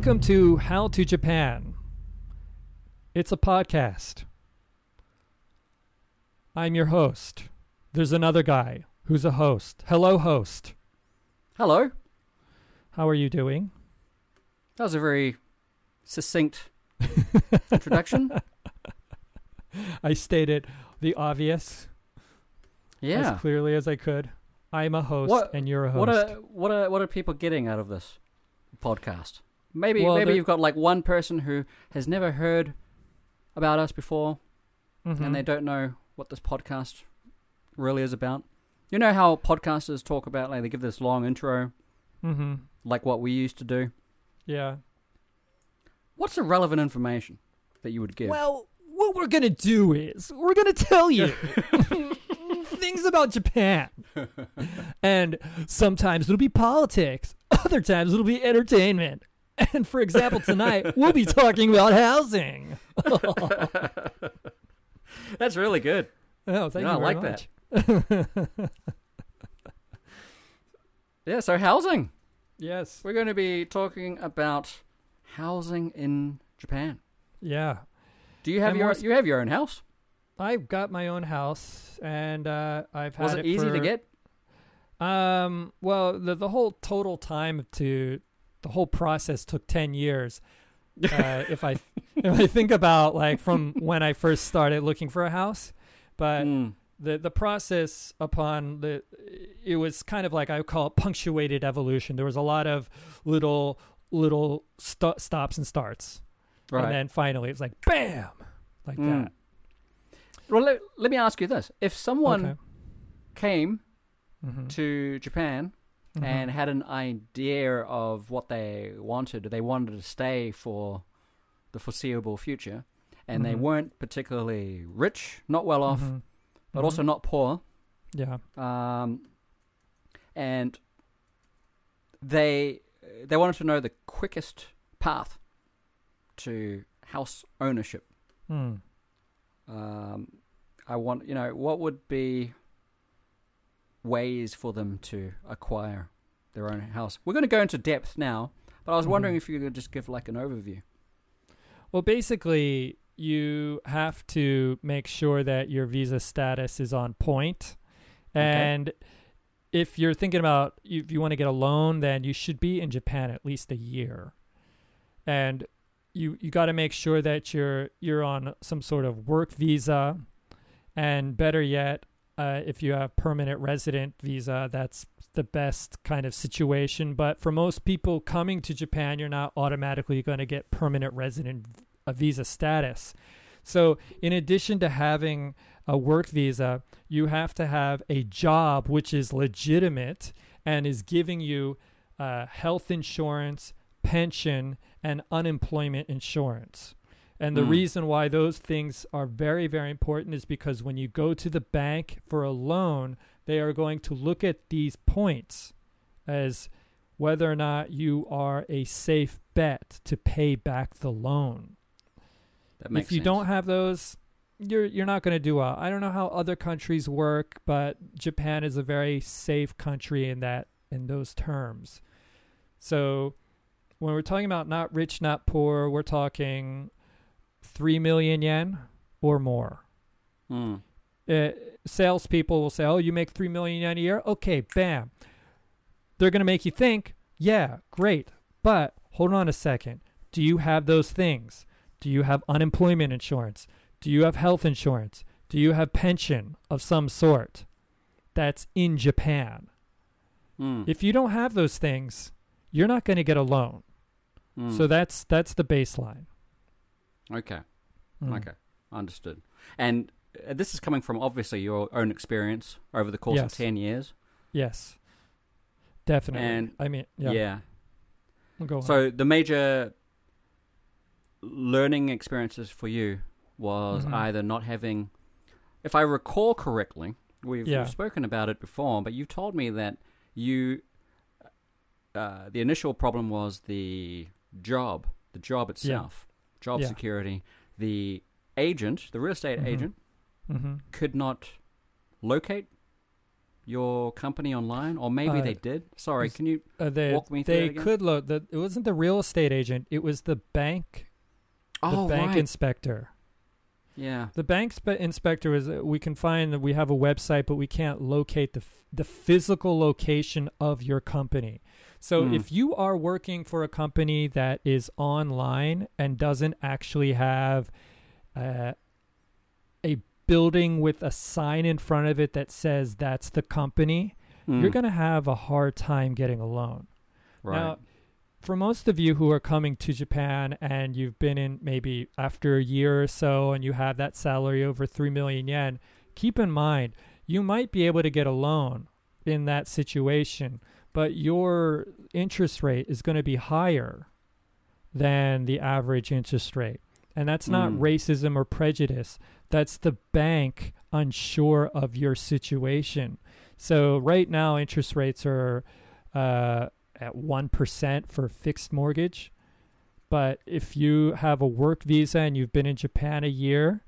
Welcome to How to Japan. It's a podcast. I'm your host. There's another guy who's a host. Hello, host. Hello. How are you doing? That was a very succinct introduction. I stated the obvious Yeah. as clearly as I could. I'm a host What- and you're a host. What are what are what are people getting out of this podcast? Maybe Well, maybe you've got like one person who has never heard about us before Mhm. and they don't know what this podcast really is about. You know how podcasters talk about like they give this long intro Mhm. like what we used to do. Yeah. What's the relevant information that you would give? Well, what we're going to do is we're going to tell you things about Japan. and sometimes it'll be politics, other times it'll be entertainment. And for example, tonight we'll be talking about housing. That's really good. Oh, thank Yeah, you I like that. much. Yeah, so housing. yes. We're going to be talking about housing in Japan. Yeah. Do you have And your you have your own house? I've got my own house and uh, I've had Was it, easy to get? Um. Well, the the whole total time to the whole process took ten years. Uh, if I if I think about like from when I first started looking for a house, but Mm. the the process upon the it was kind of like I would call it punctuated evolution. There was a lot of little little sto- stops and starts, Right. and then finally it's like bam, like Mm. that. well, let, let me ask you this: If someone Okay. came Mhm. to Japan Mhm. and had an idea of what they wanted, they wanted to stay for the foreseeable future, and they Mhm. weren't particularly rich, not well off, Mhm. but Mhm. also not poor. yeah. um, and they they wanted to know the quickest path to house ownership. Mm. Um, I want you know what would be ways for them to acquire their own house. We're going to go into depth now, but I was wondering Mhm. if you could just give like an overview. Well, basically, you have to make sure that your visa status is on point. Okay. And if you're thinking about if you want to get a loan, then you should be in Japan at least a year. And you you got to make sure that you're you're on some sort of work visa, and better yet, uh, if you have permanent resident visa, that's the best kind of situation. But for most people coming to Japan, you're not automatically going to get permanent resident visa status. So, in addition to having a work visa, you have to have a job which is legitimate and is giving you uh, health insurance, pension, and unemployment insurance. And the Mm. reason why those things are very, very important is because when you go to the bank for a loan, they are going to look at these points as whether or not you are a safe bet to pay back the loan. That makes If you sense. don't have those, you're you're not going to do well. I don't know how other countries work, but Japan is a very safe country in that in those terms. So when we're talking about not rich, not poor, we're talking three million yen or more. Mm. Uh, salespeople will say, "Oh, you make three million yen a year? Okay, bam." They're going to make you think, "Yeah, great, but hold on a second. Do you have those things? Do you have unemployment insurance? Do you have health insurance? Do you have pension of some sort?" That's in Japan. Mm. If you don't have those things, you're not going to get a loan. Mm. So that's that's the baseline. Okay. Mm. Okay, understood. And uh, this is coming from obviously your own experience over the course Yes. of ten years. Yes. Definitely. And- I mean, Yeah. yeah. Go on. So the major learning experiences for you was Mhm. either not having, if I recall correctly, we've, Yeah. we've spoken about it before, but you've told me that you, uh, the initial problem was the job, the job itself, job Yeah. security. The agent, the real estate Mhm. agent, hmm could not locate your company online, or maybe Uh, they did. Sorry, can you? Uh, they Walk me through they could load the. It wasn't the real estate agent. It was the bank. Oh, The bank right. inspector. yeah. The bank spe- inspector is. uh, We can find that we have a website, but we can't locate the f- the physical location of your company. So Hmm. if you are working for a company that is online and doesn't actually have uh, a building with a sign in front of it that says that's the company, you're Mm, going to have a hard time getting a loan. right. Now, for most of you who are coming to Japan and you've been in maybe after a year or so and you have that salary over 3 million yen, keep in mind you might be able to get a loan in that situation, but your interest rate is going to be higher than the average interest rate. And that's not Mm. racism or prejudice. That's the bank unsure of your situation. So right now, interest rates are uh, at one percent for fixed mortgage. But if you have a work visa and you've been in Japan a year,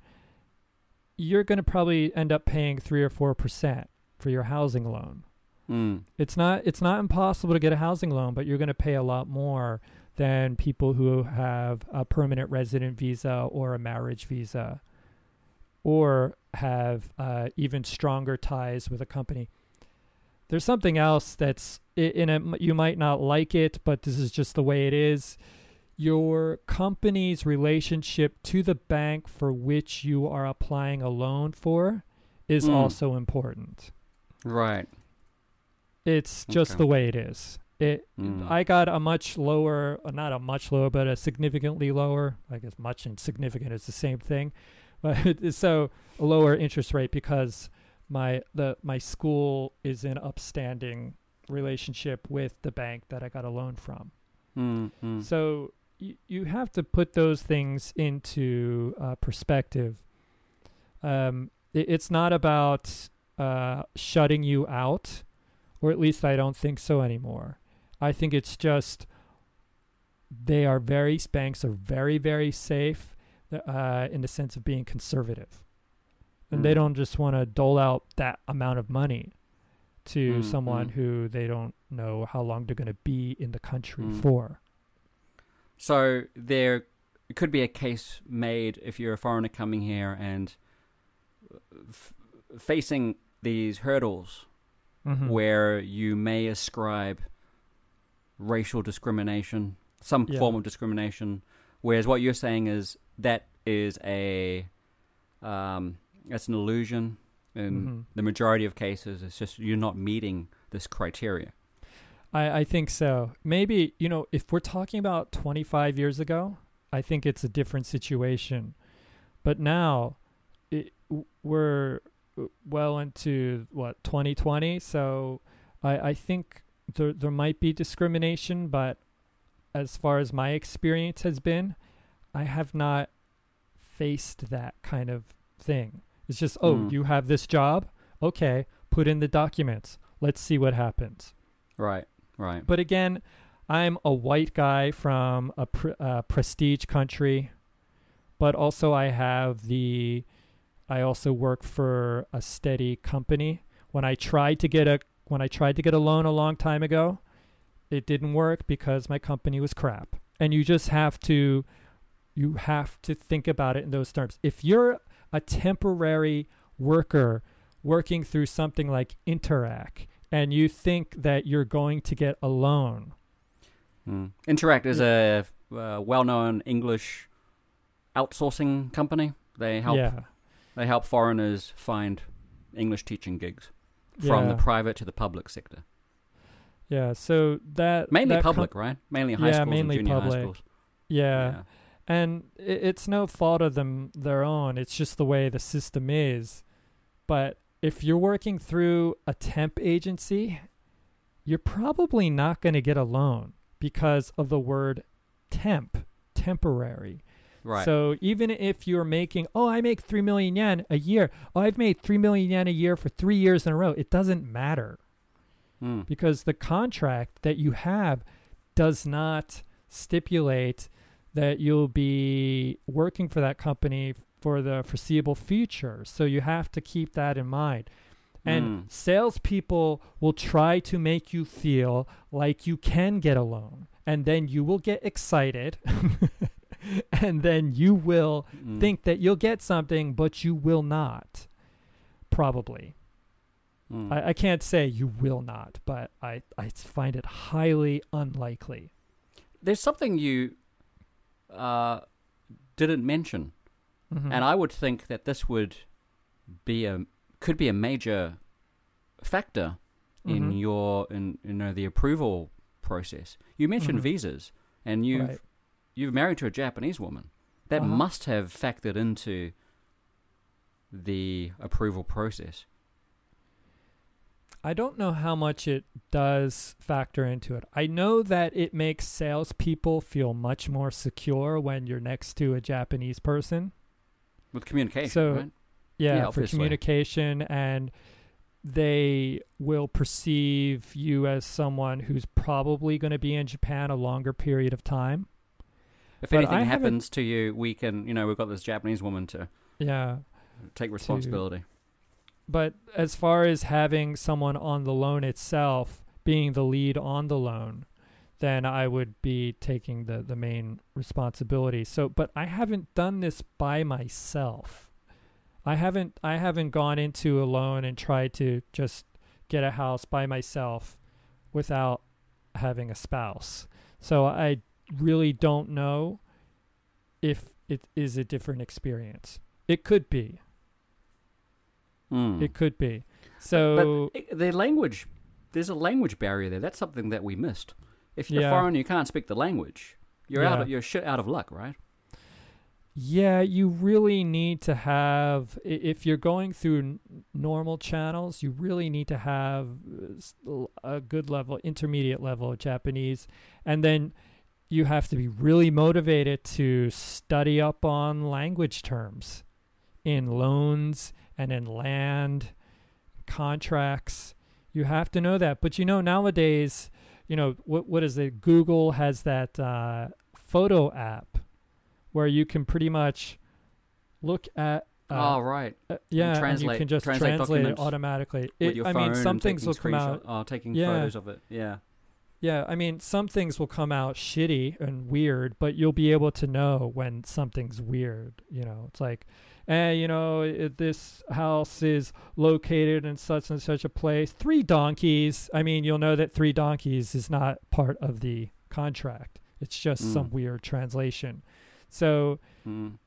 you're going to probably end up paying three or four percent for your housing loan. Mm, It's not it's not impossible to get a housing loan, but you're going to pay a lot more than people who have a permanent resident visa or a marriage visa, or have uh, even stronger ties with a company. There's something else that's in it. You might not like it, but this is just the way it is. Your company's relationship to the bank for which you are applying a loan for is Mm. also important. right. It's just Okay. the way it is. It Mm. I got a much lower, uh, not a much lower, but a significantly lower. I guess much and significant is the same thing, but so a lower interest rate because my the my school is in upstanding relationship with the bank that I got a loan from. Mm, mm. So you you have to put those things into uh, perspective. Um, it, it's not about uh, shutting you out, or at least I don't think so anymore. I think it's just they are very banks are very very safe uh, in the sense of being conservative, and they Mm. don't just want to dole out that amount of money to Mm, someone mm. who they don't know how long they're going to be in the country Mm. for. So there could be a case made if you're a foreigner coming here and f- facing these hurdles Mhm. where you may ascribe racial discrimination, some Yeah. form of discrimination, whereas what you're saying is that is a um, that's an illusion. In Mhm. the majority of cases, it's just you're not meeting this criteria. I, I think so. Maybe, you know, if we're talking about 25 years ago, I think it's a different situation. But now it, we're well into what 2020, so I, I think there there might be discrimination, but as far as my experience has been, I have not faced that kind of thing. It's just, oh, Mm. you have this job? Okay, put in the documents. Let's see what happens. Right, right. But again, I'm a white guy from a pr- uh, prestige country, but also I have the. I also work for a steady company. When I tried to get a when I tried to get a loan a long time ago, it didn't work because my company was crap. And you just have to you have to think about it in those terms. If you're a temporary worker working through something like Interac and you think that you're going to get a loan, Mm. Interac is a uh, well-known English outsourcing company. They help yeah, they help foreigners find English teaching gigs from the private to the public sector. yeah. So that Mainly that com- public, right? Mainly high Yeah, schools mainly and junior high schools. yeah. and i it's no fault of them their own. It's just the way the system is. But if you're working through a temp agency, you're probably not going to get a loan because of the word temp, temporary. Right. So even if you're making, oh, I make 3 million yen a year. Oh, I've made 3 million yen a year for 3 years in a row. It doesn't matter Mm. because the contract that you have does not stipulate that you'll be working for that company for the foreseeable future. So you have to keep that in mind. And Mm. salespeople will try to make you feel like you can get a loan. And then you will get excited. and then you will Mm. think that you'll get something, but you will not. Probably. Mm. I, I can't say you will not, but I, I find it highly unlikely. There's something you uh, didn't mention, Mhm. and I would think that this would be a could be a major factor in Mhm. your in you know the approval process. You mentioned Mhm. visas, and you Right. You're married to a Japanese woman. That Uh-huh. must have factored into the approval process. I don't know how much it does factor into it. I know that it makes salespeople feel much more secure when you're next to a Japanese person. With communication, So- right? Yeah, Yeah, for communication, and they will perceive you as someone who's probably going to be in Japan a longer period of time. If anything happens to you, we can, you know, we've got this Japanese woman to Yeah. take responsibility. But as far as having someone on the loan itself, being the lead on the loan, then I would be taking the, the main responsibility. So, but I haven't done this by myself. I haven't I haven't gone into a loan and tried to just get a house by myself without having a spouse. So I really don't know if it is a different experience. It could be. Mm. It could be. So but i- the language, there's a language barrier there. That's something that we missed. If you're Yeah. foreign, you can't speak the language. You're out. Of, you're shit out of luck, right? yeah, you really need to have if you're going through n- normal channels, you really need to have uh, a good level, intermediate level of Japanese, and then you have to be really motivated to study up on language terms in loans and in land contracts. You have to know that. But you know, nowadays, you know, what what is it? Google has that uh, photo app where you can pretty much look at. Uh, oh, right. uh, yeah, and you can just translate translate, it automatically. It- I mean, some things will come out. Oh, taking Yeah. photos of it. Yeah. Yeah, I mean, some things will come out shitty and weird, but you'll be able to know when something's weird. You know, it's like, eh, you know, i this house is located in such and such a place. Three donkeys. I mean, you'll know that three donkeys is not part of the contract. It's just some Mm. weird translation. So Mm.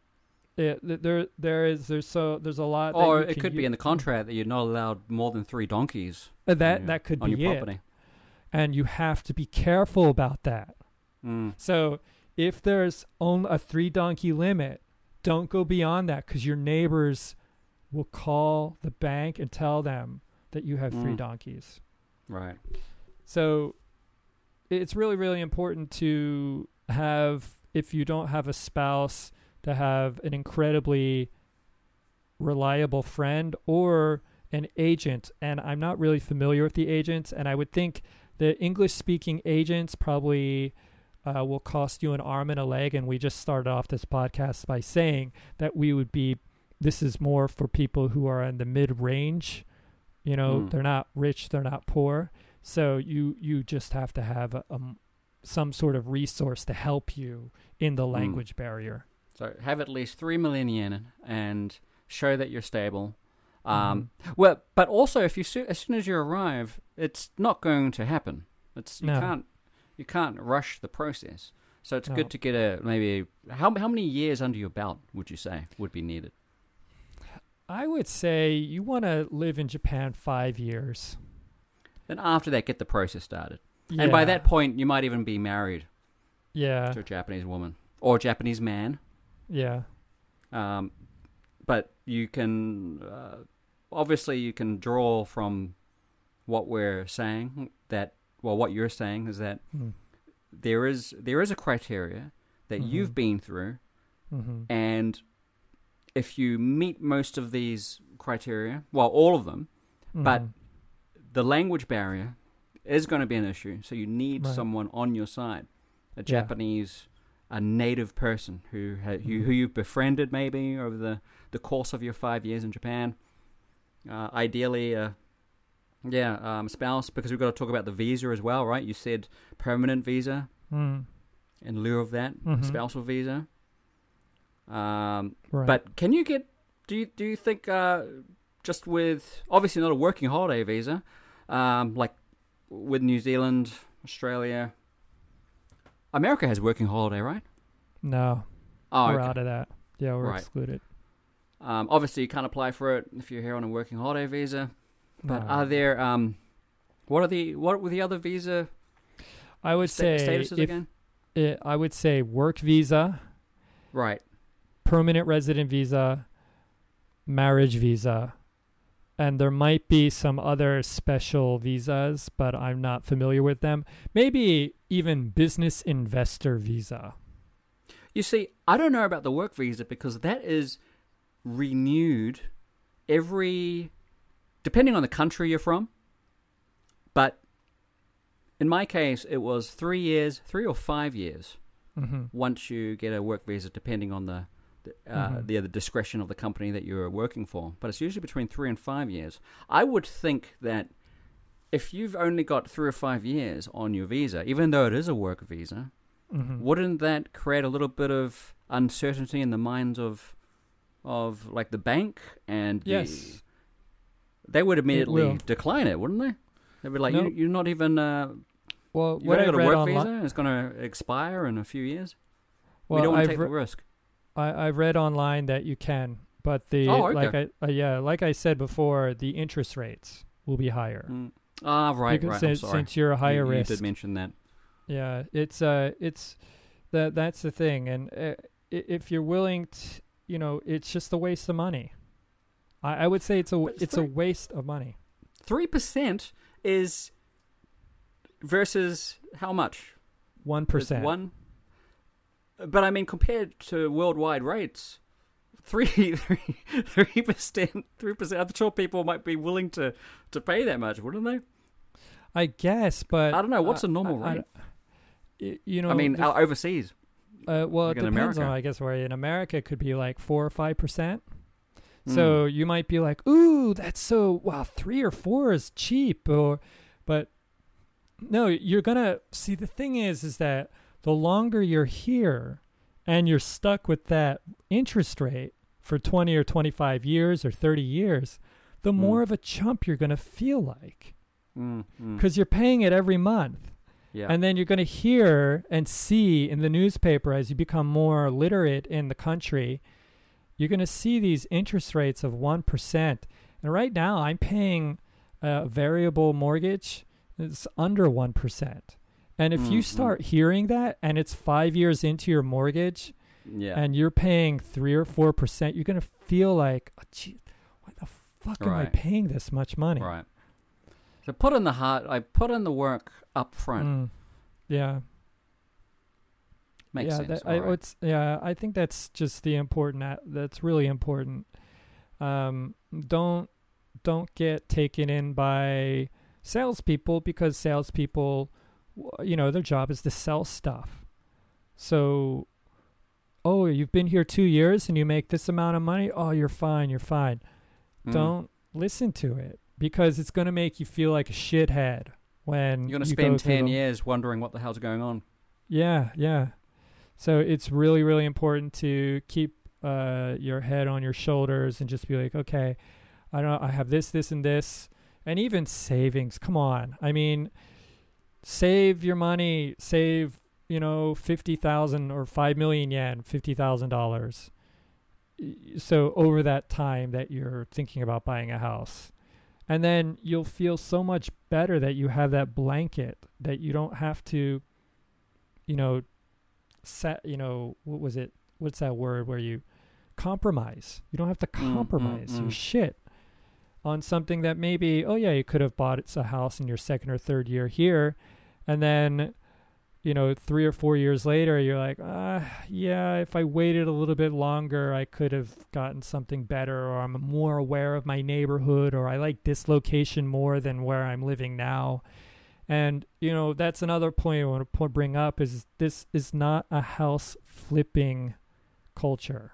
it, there, there is, there's so there's a lot. Or it could be in the contract that you're not allowed more than three donkeys Uh, That on that could be your it, property. And you have to be careful about that. Mm. So if there's only a three donkey limit, don't go beyond that because your neighbors will call the bank and tell them that you have three Mm. donkeys. Right. So it's really, really important to have, if you don't have a spouse, to have an incredibly reliable friend or an agent. And I'm not really familiar with the agents, and I would think the English speaking agents probably uh, will cost you an arm and a leg. And we just started off this podcast by saying that we would be, this is more for people who are in the mid range. You know, Mm. they're not rich, they're not poor. So you you just have to have a, um, some sort of resource to help you in the language barrier. So have at least three million yen and show that you're stable. Um, Mm-hmm. Well, but also if you soo- as soon as you arrive, it's not going to happen. It's you No. can't you can't rush the process. So it's No. good to get a maybe how how many years under your belt would you say would be needed? I would say you want to live in Japan five years. Then after that, get the process started. And by that point, you might even be married yeah, to a Japanese woman or a Japanese man. yeah, Um, but you can uh, obviously you can draw from what we're saying that well what you're saying is that mm. there is there is a criteria that Mhm. you've been through hmm and if you meet most of these criteria well all of them but Mhm. the language barrier is going to be an issue so you need Right. someone on your side a Yeah. japanese a native person who ha- who, who you've befriended maybe over the, the course of your five years in japan uh, ideally a, Yeah, um, spouse, because we've got to talk about the visa as well, right? You said permanent visa Mm, in lieu of that, Mhm. spousal visa. Um, right. But can you get? Do you do you think uh, just with obviously not a working holiday visa, um, like with New Zealand, Australia, America has working holiday, right? no, Oh, we're okay. out of that. Yeah, we're Right. excluded. Um, obviously you can't apply for it if you're here on a working holiday visa. But No. are there? Um, what are the what were the other visa I would sta- say statuses if again? it, I would say work visa, Right. permanent resident visa, marriage visa, and there might be some other special visas, but I'm not familiar with them. Maybe even business investor visa. You see, I don't know about the work visa because that is renewed every depending on the country you're from. But in my case, it was three years, three or five years hmm once you get a work visa, depending on the the, uh, Mhm. the the discretion of the company that you're working for. But it's usually between three and five years. I would think that if you've only got three or five years on your visa, even though it is a work visa, hmm wouldn't that create a little bit of uncertainty in the minds of of like the bank and the- Yes. They would immediately will. decline it, wouldn't they? They'd be like, you, "You're not even uh, Well, only I got a work online, visa. It's going to expire in a few years. well, we don't I've to take re- the risk." I, I've read online that you can, but the Oh, okay. like I uh, yeah, like I said before, the interest rates will be higher. Mm. Ah, right, because right. I'm since, sorry. since you're a higher you, risk. You did mention that. Yeah, it's uh, it's that that's the thing, and uh, if you're willing to, you know, it's just a waste of money. I, I would say it's a it's it's a waste of money. Three percent is versus how much? One One. But I mean, compared to worldwide rates, three three three percent three percent. I'm sure people might be willing to to pay that much, wouldn't they? I guess, but I don't know. What's uh, the normal I- I- rate? y- you know, I mean, overseas. Uh, well, Like it depends on, I guess, where in America it could be like four or five percent. So you might be like, "Ooh, that's so wow, three or four is cheap," or, but no, you're gonna see. The thing is, is that the longer you're here, and you're stuck with that interest rate for twenty or twenty-five years or thirty years, the Hmm. more of a chump you're gonna feel like Mm, mm. because you're paying it every month. yeah, And then you're going to hear and see in the newspaper as you become more literate in the country, you're going to see these interest rates of 1%. And right now, I'm paying a variable mortgage it's under 1%. And if you Mm, mm. start hearing that and it's five years into your mortgage yeah. and you're paying three or 4%, you're going to feel like, oh, gee, why the fuck am I paying this much money? right. So put in the heart. I put in the work up front. Mm. Yeah. Makes yeah, sense. That, I, right. it's, yeah, I think that's just the important. That's really important. Um, don't don't get taken in by salespeople because salespeople, you know, their job is to sell stuff. So, oh, you've been here two years and you make this amount of money. Oh, you're fine. You're fine. Mm. Don't listen to it because it's going to make you feel like a shithead when You're going to you spend ten years wondering what the hell's going on. yeah, yeah. So it's really, really important to keep uh, your head on your shoulders and just be like, okay, I don't. I have this, this, and this, and even savings. Come on, I mean, save your money. Save, you know, fifty thousand or five million yen, fifty thousand dollars. So over that time that you're thinking about buying a house, and then you'll feel so much better that you have that blanket that you don't have to you know set you know what was it what's that word where you compromise you don't have to Mm, mm, compromise your mm. shit on something that maybe oh yeah you could have bought it's a house in your second or third year here and then you know 3 or 4 years later you're like ah yeah if i waited a little bit longer i could have gotten something better or i'm more aware of my neighborhood or i like this location more than where i'm living now and you know that's another point I want to bring up is this is not a house flipping culture,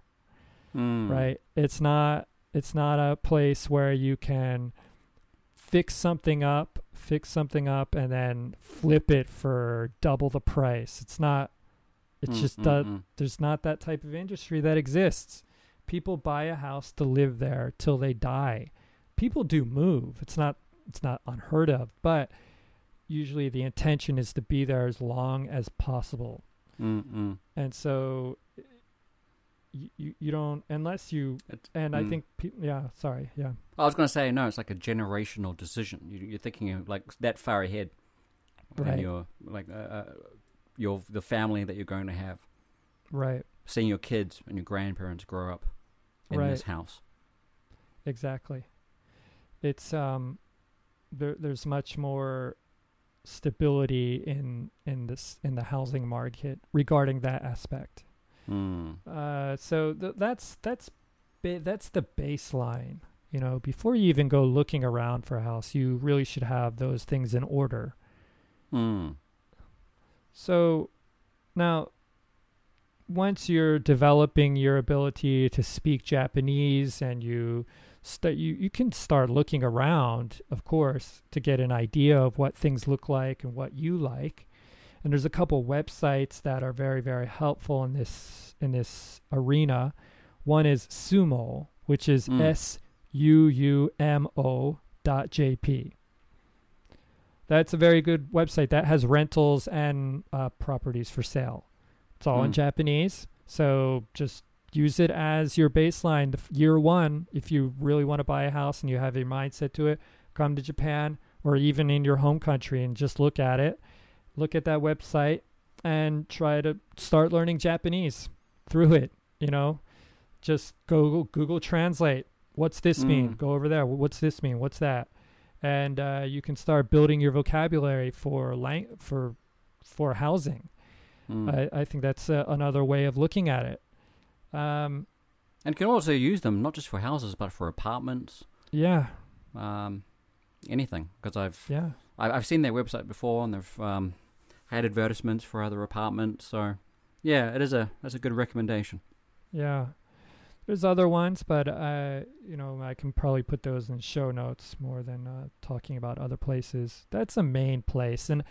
Mm. right? It's not it's not a place where you can fix something up, fix something up, and then flip it for double the price. It's not. It's Mm, just mm, that mm. there's not that type of industry that exists. People buy a house to live there till they die. People do move. It's not it's not unheard of, but usually the intention is to be there as long as possible. Mm, mm. And so you you, you don't unless you It- and I mm. think pe- yeah, sorry. Yeah. I was going to say no. It's like a generational decision. You, you're thinking of like that far ahead. Right. your like uh, uh, your the family that you're going to have. Right. Seeing your kids and your grandparents grow up in Right. this house. Exactly. It's um there there's much more stability in in this in the housing market regarding that aspect. Mm. Uh so th- that's that's ba- that's the baseline. You know, before you even go looking around for a house, you really should have those things in order. Mm. So now once you're developing your ability to speak Japanese and you st- you you can start looking around, of course, to get an idea of what things look like and what you like. And there's a couple websites that are very very helpful in this in this arena. One is Suumo, which is Mm. S U U M O dot JP. That's a very good website that has rentals and uh, properties for sale. It's all in Mm. Japanese, so just use it as your baseline. The f- year one, if you really want to buy a house and you have your mindset to it, come to Japan or even in your home country and just look at it. Look at that website and try to start learning Japanese through it. You know, just go Google Translate. What's this mean? Mm. Go over there. What's this mean? What's that? And uh, you can start building your vocabulary for lang- for for housing. Mm. I, I think that's uh, another way of looking at it. Um, and can also use them not just for houses but for apartments, yeah, um, anything. Because I've yeah, I- I've seen their website before and they've um, had advertisements for other apartments. So yeah, it is a that's a good recommendation. yeah. There's other ones, but uh, you know, I can probably put those in show notes more than uh, talking about other places. That's a main place, and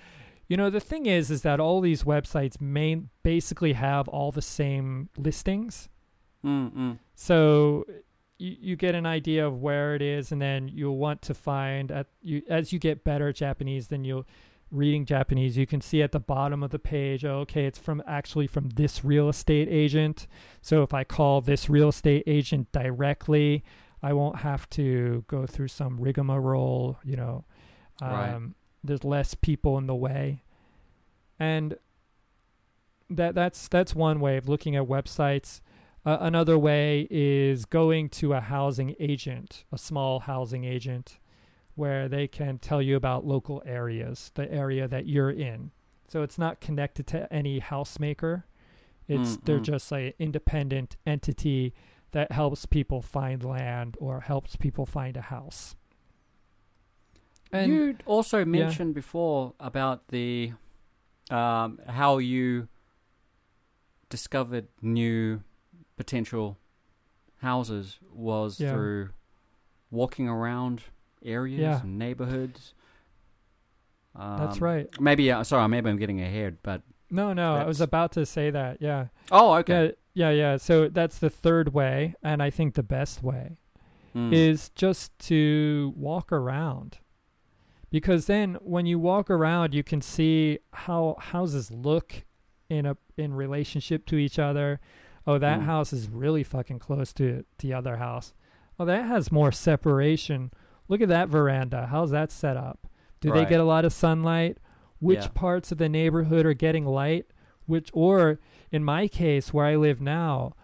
you know, the thing is, is that all these websites main basically have all the same listings. Mm, mm. So you, you get an idea of where it is, and then you'll want to find at you as you get better at Japanese. Then you'll reading Japanese. You can see at the bottom of the page, oh, okay, it's from actually from this real estate agent. So if I call this real estate agent directly, I won't have to go through some rigmarole. You know, um, Right. There's less people in the way, and that that's that's one way of looking at websites. Uh, another way is going to a housing agent, a small housing agent, where they can tell you about local areas, the area that you're in. So it's not connected to any house maker. It's Mm, they're mm. just a independent entity that helps people find land or helps people find a house. And you also mentioned before about the um, how you discovered new potential houses was Yeah. through walking around areas Yeah. and neighborhoods. that's Um, right. Maybe uh, sorry, maybe I'm getting ahead, but No, no, I was about to say that. Yeah. oh, okay. Yeah, yeah, yeah. So that's the third way, and I think the best way Mm. is just to walk around. Because then when you walk around, you can see how houses look in a in relationship to each other. Oh, that Mm. house is really fucking close to the other house. Oh, that has more separation. Look at that veranda. How's that set up? Do they get a lot of sunlight? Which Yeah. parts of the neighborhood are getting light? Which or in my case where I live now,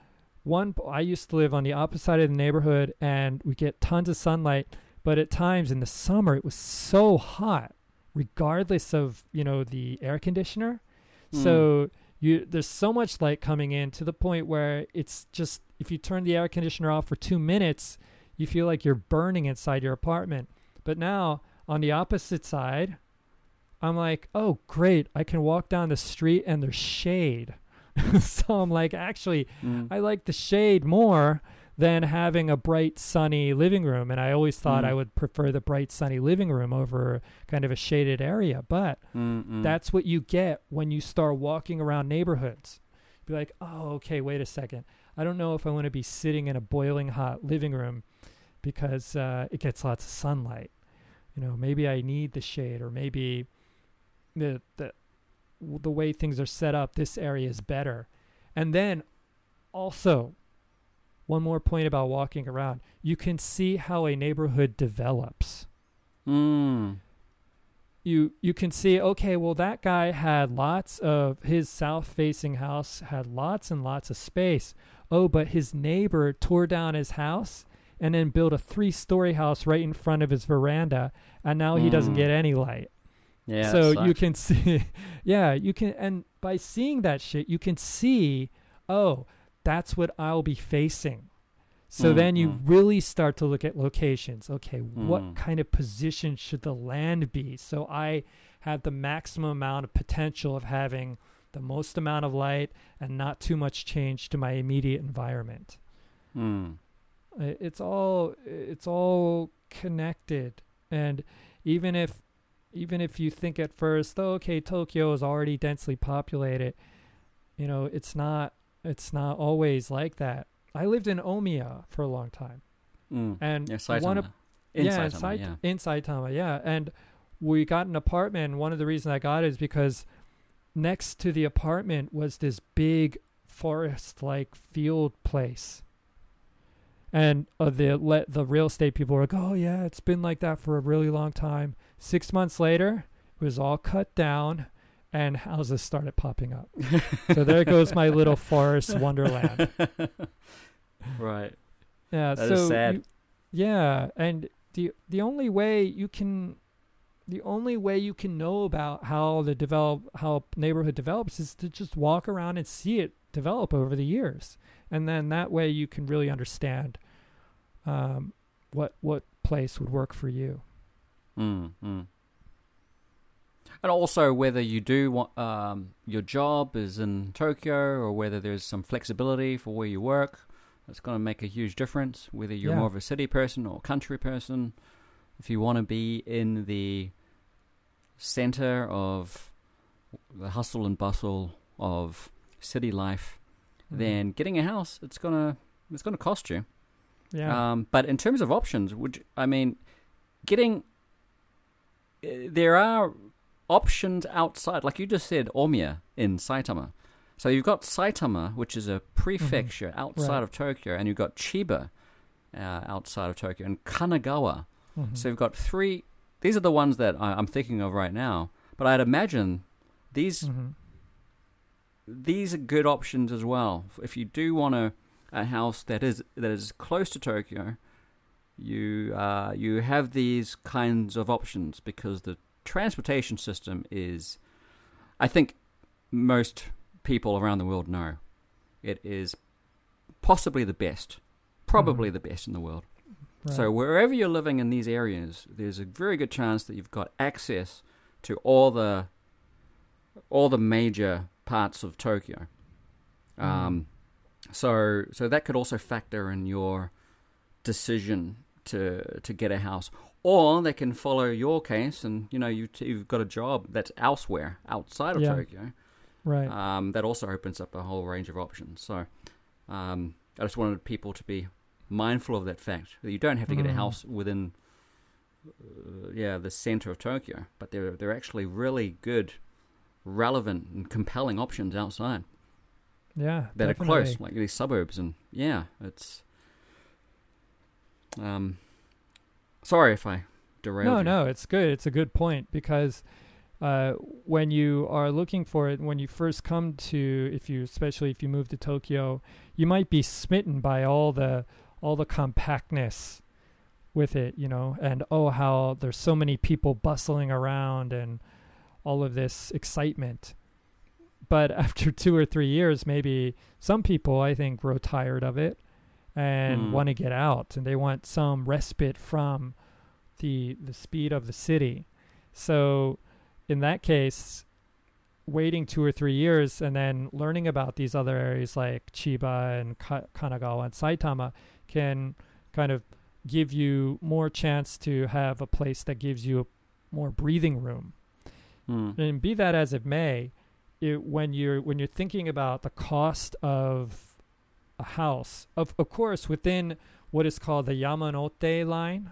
one I used to live on the opposite side of the neighborhood and we get tons of sunlight, but at times in the summer it was so hot regardless of, you know, the air conditioner. Mm. So you there's so much light coming in to the point where it's just if you turn the air conditioner off for 2 minutes, you feel like you're burning inside your apartment. But now on the opposite side, I'm like, "Oh, great. I can walk down the street and there's shade." so I'm like, "Actually, Mm. I like the shade more than having a bright, sunny living room. And I always thought Mm. I would prefer the bright, sunny living room over kind of a shaded area. But Mm-mm. that's what you get when you start walking around neighborhoods. Be like, oh, okay, wait a second. I don't know if I want to be sitting in a boiling hot living room because uh, it gets lots of sunlight. You know, maybe I need the shade, or maybe the the the way things are set up, this area is better. And then also, one more point about walking around: you can see how a neighborhood develops Mm. you you can see okay well that guy had lots of his south facing house had lots and lots of space oh but his neighbor tore down his house and then built a three story house right in front of his veranda and now he doesn't Mm. get any light Yeah. so you can see yeah you can and by seeing that shit you can see oh that's what i'll be facing so Mm, then you mm. really start to look at locations okay what Mm. kind of position should the land be so i have the maximum amount of potential of having the most amount of light and not too much change to my immediate environment Mm. It's all it's all connected and even if even if you think at first oh, okay tokyo is already densely populated you know it's not it's not always like that i lived in omiya for a long time Mm. and Yeah, one of In yeah, in Saitama, Sait- yeah. in Saitama, yeah. And we got an apartment. One of the reasons I got it is because next to the apartment was this big forest-like field place. And uh, the le- the real estate people were like, "Oh yeah, it's been like that for a really long time." Six months later, it was all cut down, and houses started popping up. so there goes my little forest wonderland. right. Yeah, That so is sad. you- yeah, and the the only way you can the only way you can know about how the develop how neighborhood develops is to just walk around and see it develop over the years. And then that way you can really understand um, what what place would work for you. Mm, mm. And also whether you do want um, your job is in Tokyo or whether there's some flexibility for where you work. That's going to make a huge difference. Whether you're Yeah. more of a city person or a country person, if you want to be in the center of the hustle and bustle of city life, Mhm. then getting a house it's gonna it's gonna cost you. yeah. Um, but in terms of options, would you- I mean, getting uh, there are options outside, like you just said, Omiya in Saitama. So you've got Saitama, which is a prefecture outside Mm-hmm. Right. of Tokyo, and you've got Chiba uh, outside of Tokyo, and Kanagawa. Mhm. So you've got three. These are the ones that I, I'm thinking of right now. But I'd imagine these Mhm. these are good options as well. If you do want a, a house that is that is close to Tokyo, you uh, you have these kinds of options because the transportation system is, I think, most people around the world know, it is possibly the best, probably Mhm. the best in the world. Right. So wherever you're living in these areas, there's a very good chance that you've got access to all the all the major parts of Tokyo. Um, so so that could also factor in your decision to to get a house, or they can follow your case, and you know you you've got a job that's elsewhere outside of Yeah. Tokyo. right. Um, that also opens up a whole range of options. So um, I just wanted people to be mindful of that fact that you don't have to get a Mm. house within uh, yeah the center of Tokyo, but there there are actually really good, relevant and compelling options outside yeah. that are close, like these suburbs, and yeah, it's. Um, sorry if I derailed. No, you. no, it's good. It's a good point because uh, when you are looking for it, when you first come to, if you, especially if you move to Tokyo, you might be smitten by all the all the compactness with it, you know, and oh, how there's so many people bustling around and all of this excitement. But after two or three years, maybe some people, I think, grow tired of it and Hmm. want to get out and they want some respite from the the speed of the city. So in that case, waiting two or three years and then learning about these other areas like Chiba and Ka- Kanagawa and Saitama can kind of give you more chance to have a place that gives you a more breathing room. Mm. And be that as it may, it, when you're when you're thinking about the cost of a house, of of course within what is called the Yamanote line,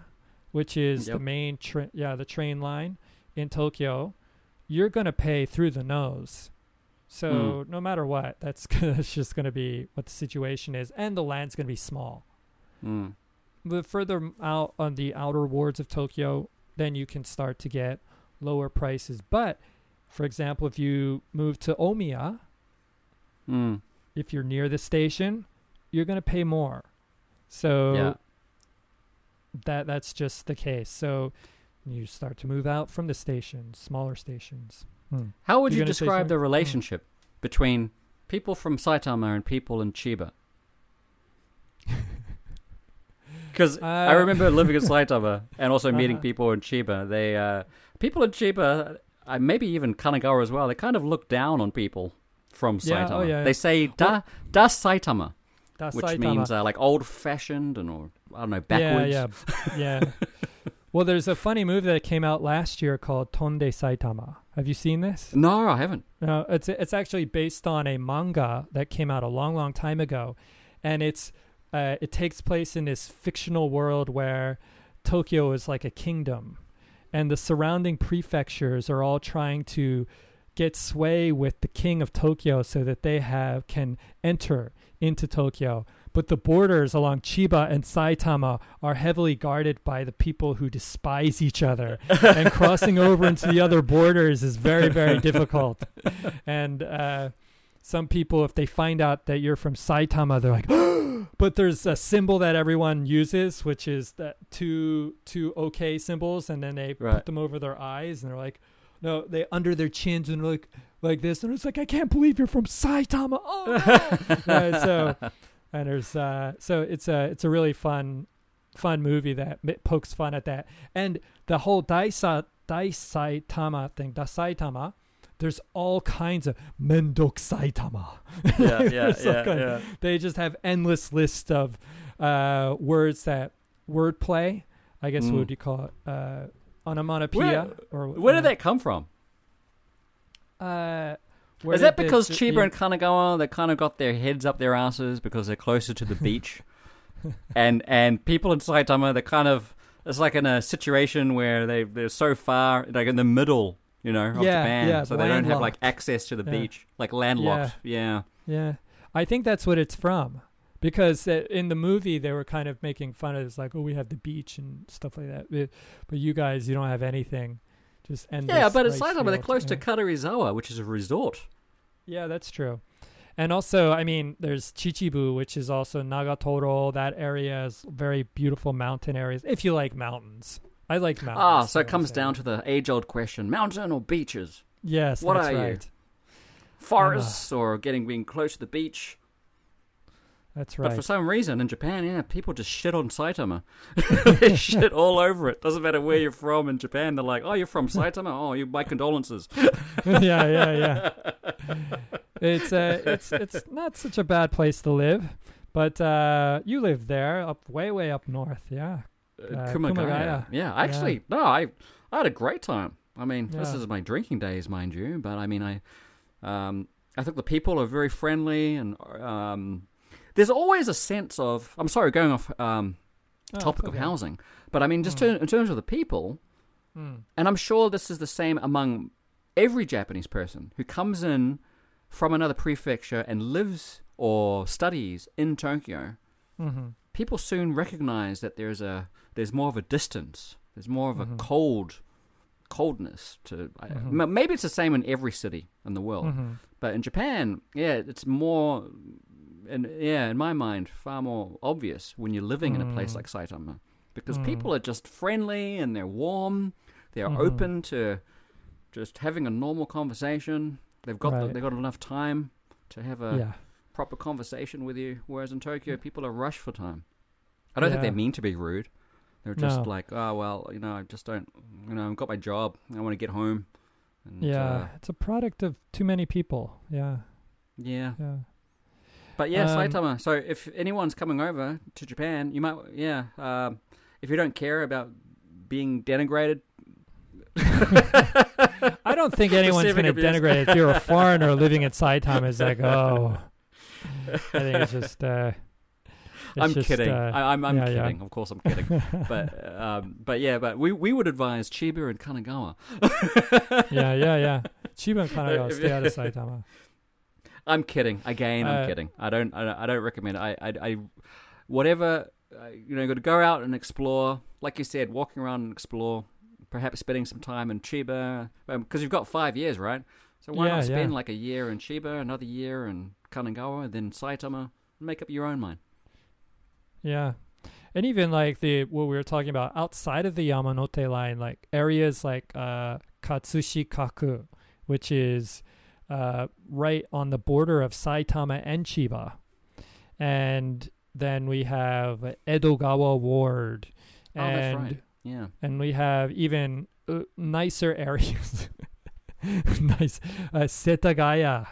which is the main tra- yeah the train line in Tokyo, you're gonna pay through the nose. So no matter what, that's that's just gonna be what the situation is, and the land's gonna be small. Mm. But further out on the outer wards of Tokyo, then you can start to get lower prices. But for example, if you move to Omiya, Mm. if you're near the station, you're going to pay more. So Yeah. that that's just the case. So you start to move out from the stations, smaller stations. Hmm. How would You you describe the Mm. relationship between people from Saitama and people in Chiba? Because I Uh, remember living in Saitama and also meeting Uh-huh. people in Chiba. They uh, people in Chiba, uh, maybe even Kanagawa as well. They kind of look down on people from Yeah, Saitama. oh, yeah, They say da da Saitama, That's which Saitama. means uh, like old fashioned and or I don't know backwards. Yeah, yeah, yeah. well, there's a funny movie that came out last year called Tonde Saitama. Have you seen this? No, I haven't. No, it's it's actually based on a manga that came out a long, long time ago, and it's uh, it takes place in this fictional world where Tokyo is like a kingdom, and the surrounding prefectures are all trying to get sway with the king of Tokyo so that they have can enter into Tokyo. But the borders along Chiba and Saitama are heavily guarded by the people who despise each other, and crossing over into the other borders is very, very difficult. And uh, some people, if they find out that you're from Saitama, they're like, but there's a symbol that everyone uses, which is that two two OK symbols, and then they Right. put them over their eyes, and they're like, no, they under their chins and they're like like this, and it's like, I can't believe you're from Saitama. Oh no! Yeah, so and there's uh, so it's a it's a really fun fun movie that pokes fun at that, and the whole Daisa Daisaitama thing, Dasaitama. There's all kinds of Mendok Saitama. Yeah, yeah, yeah, good. yeah. They just have endless list of uh, words that wordplay. I guess Mm. what would you call it? Uh, onomatopoeia or Where uh, did that come from? Uh, Is that because the- Chiba and Kanagawa they kind of got their heads up their asses because they're closer to the beach, and and people in Saitama they're kind of it's like in a situation where they they're so far like in the middle, you know, of Yeah, Japan, yeah, so they don't have like access to the beach, like landlocked. Yeah, Yeah, I think that's what it's from. Because in the movie they were kind of making fun of it. It's like, oh, we have the beach and stuff like that. But you guys, you don't have anything. Just endless. yeah, but it's Saitama. They're close to. Karuizawa, which is a resort. Yeah, that's true. And also, I mean, there's Chichibu, which is also Nagatoro. That area is very beautiful mountain areas. If you like mountains, I like mountains. Ah, so it comes down to the age-old question: mountain or beaches? yes, what that's are you? right. Forests or getting being close to the beach? That's right. But for some reason in Japan, yeah, people just shit on Saitama. they shit all over it. Doesn't matter where you're from in Japan. They're like, "Oh, you're from Saitama. Oh, you my condolences." yeah, yeah, yeah. It's uh, it's it's not such a bad place to live, but uh, you live there, up way, way up north. Yeah, Uh, Uh, Kumagaya. Kumagaya. Yeah, actually, no, I I had a great time. I mean, this is my drinking days, mind you, but I mean, I um, I think the people are very friendly, and um, there's always a sense of. I'm sorry, going off um, Oh, topic it's of housing, but I mean, just Mm. to, in terms of the people, Mm. and I'm sure this is the same among every Japanese person who comes in from another prefecture and lives or studies in Tokyo. Mm-hmm. People soon recognize that there's a there's more of a distance. There's more of a Mhm. cold coldness to. I- Mhm. m maybe it's the same in every city in the world, Mm-hmm. but in Japan, yeah, it's more. And yeah, in my mind, far more obvious when you're living in a place Mm. like Saitama, because Mm. people are just friendly and they're warm. They're Mhm. open to just having a normal conversation. They've got the, they've got enough time to have a yeah, proper conversation with you. Whereas in Tokyo, people are rushed for time. I don't think they mean to be rude. They're just No. like, oh well, you know, I just don't, you know, I've got my job. I want to get home. And, yeah. uh, it's a product of too many people. Yeah, yeah. yeah. But yeah, Um, Saitama. So if anyone's coming over to Japan, you might yeah. Um, if you don't care about being denigrated, I don't think anyone's going to denigrate if you're a foreigner living in Saitama. It's like, oh, I think it's just. Uh, it's I'm just, kidding. uh, I, I'm I'm yeah, yeah. kidding. Of course, I'm kidding. but um, but yeah, but we we would advise Chiba and Kanagawa. yeah, yeah, yeah. Chiba and Kanagawa, stay out of Saitama. I'm kidding. Again, I'm Uh, kidding. I don't. I don't, I don't recommend. It. I, I. I. Whatever. Uh, you know, you got to go out and explore. Like you said, walking around and explore. Perhaps spending some time in Chiba because you've got five years, right? So why Yeah, not spend yeah. like a year in Chiba, another year in Kanagawa, then Saitama, and make up your own mind. Yeah. And even like the what we were talking about outside of the Yamanote line, like areas like uh, Katsushikaku, which is uh, right on the border of Saitama and Chiba. And then we have Edogawa Ward. Oh, that's and right. Yeah. and we have even uh, nicer areas. nice. Uh, Setagaya,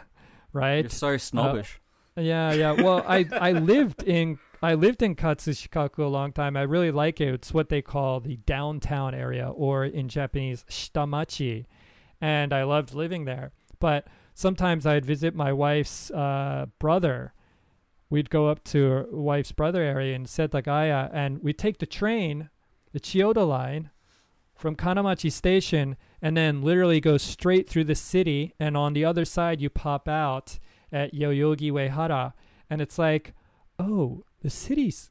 right? You're so snobbish. Yeah, yeah. Well, I I lived in I lived in Katsushikaku a long time. I really like it. It's what they call the downtown area, or in Japanese, shitamachi, and I loved living there. But sometimes I'd visit my wife's uh, brother. We'd go up to her wife's brother area in Setagaya, and we'd take the train, the Chiyoda line, from Kanamachi Station, and then literally go straight through the city. And on the other side, you pop out at Yoyogi Uehara, and it's like, oh, the city's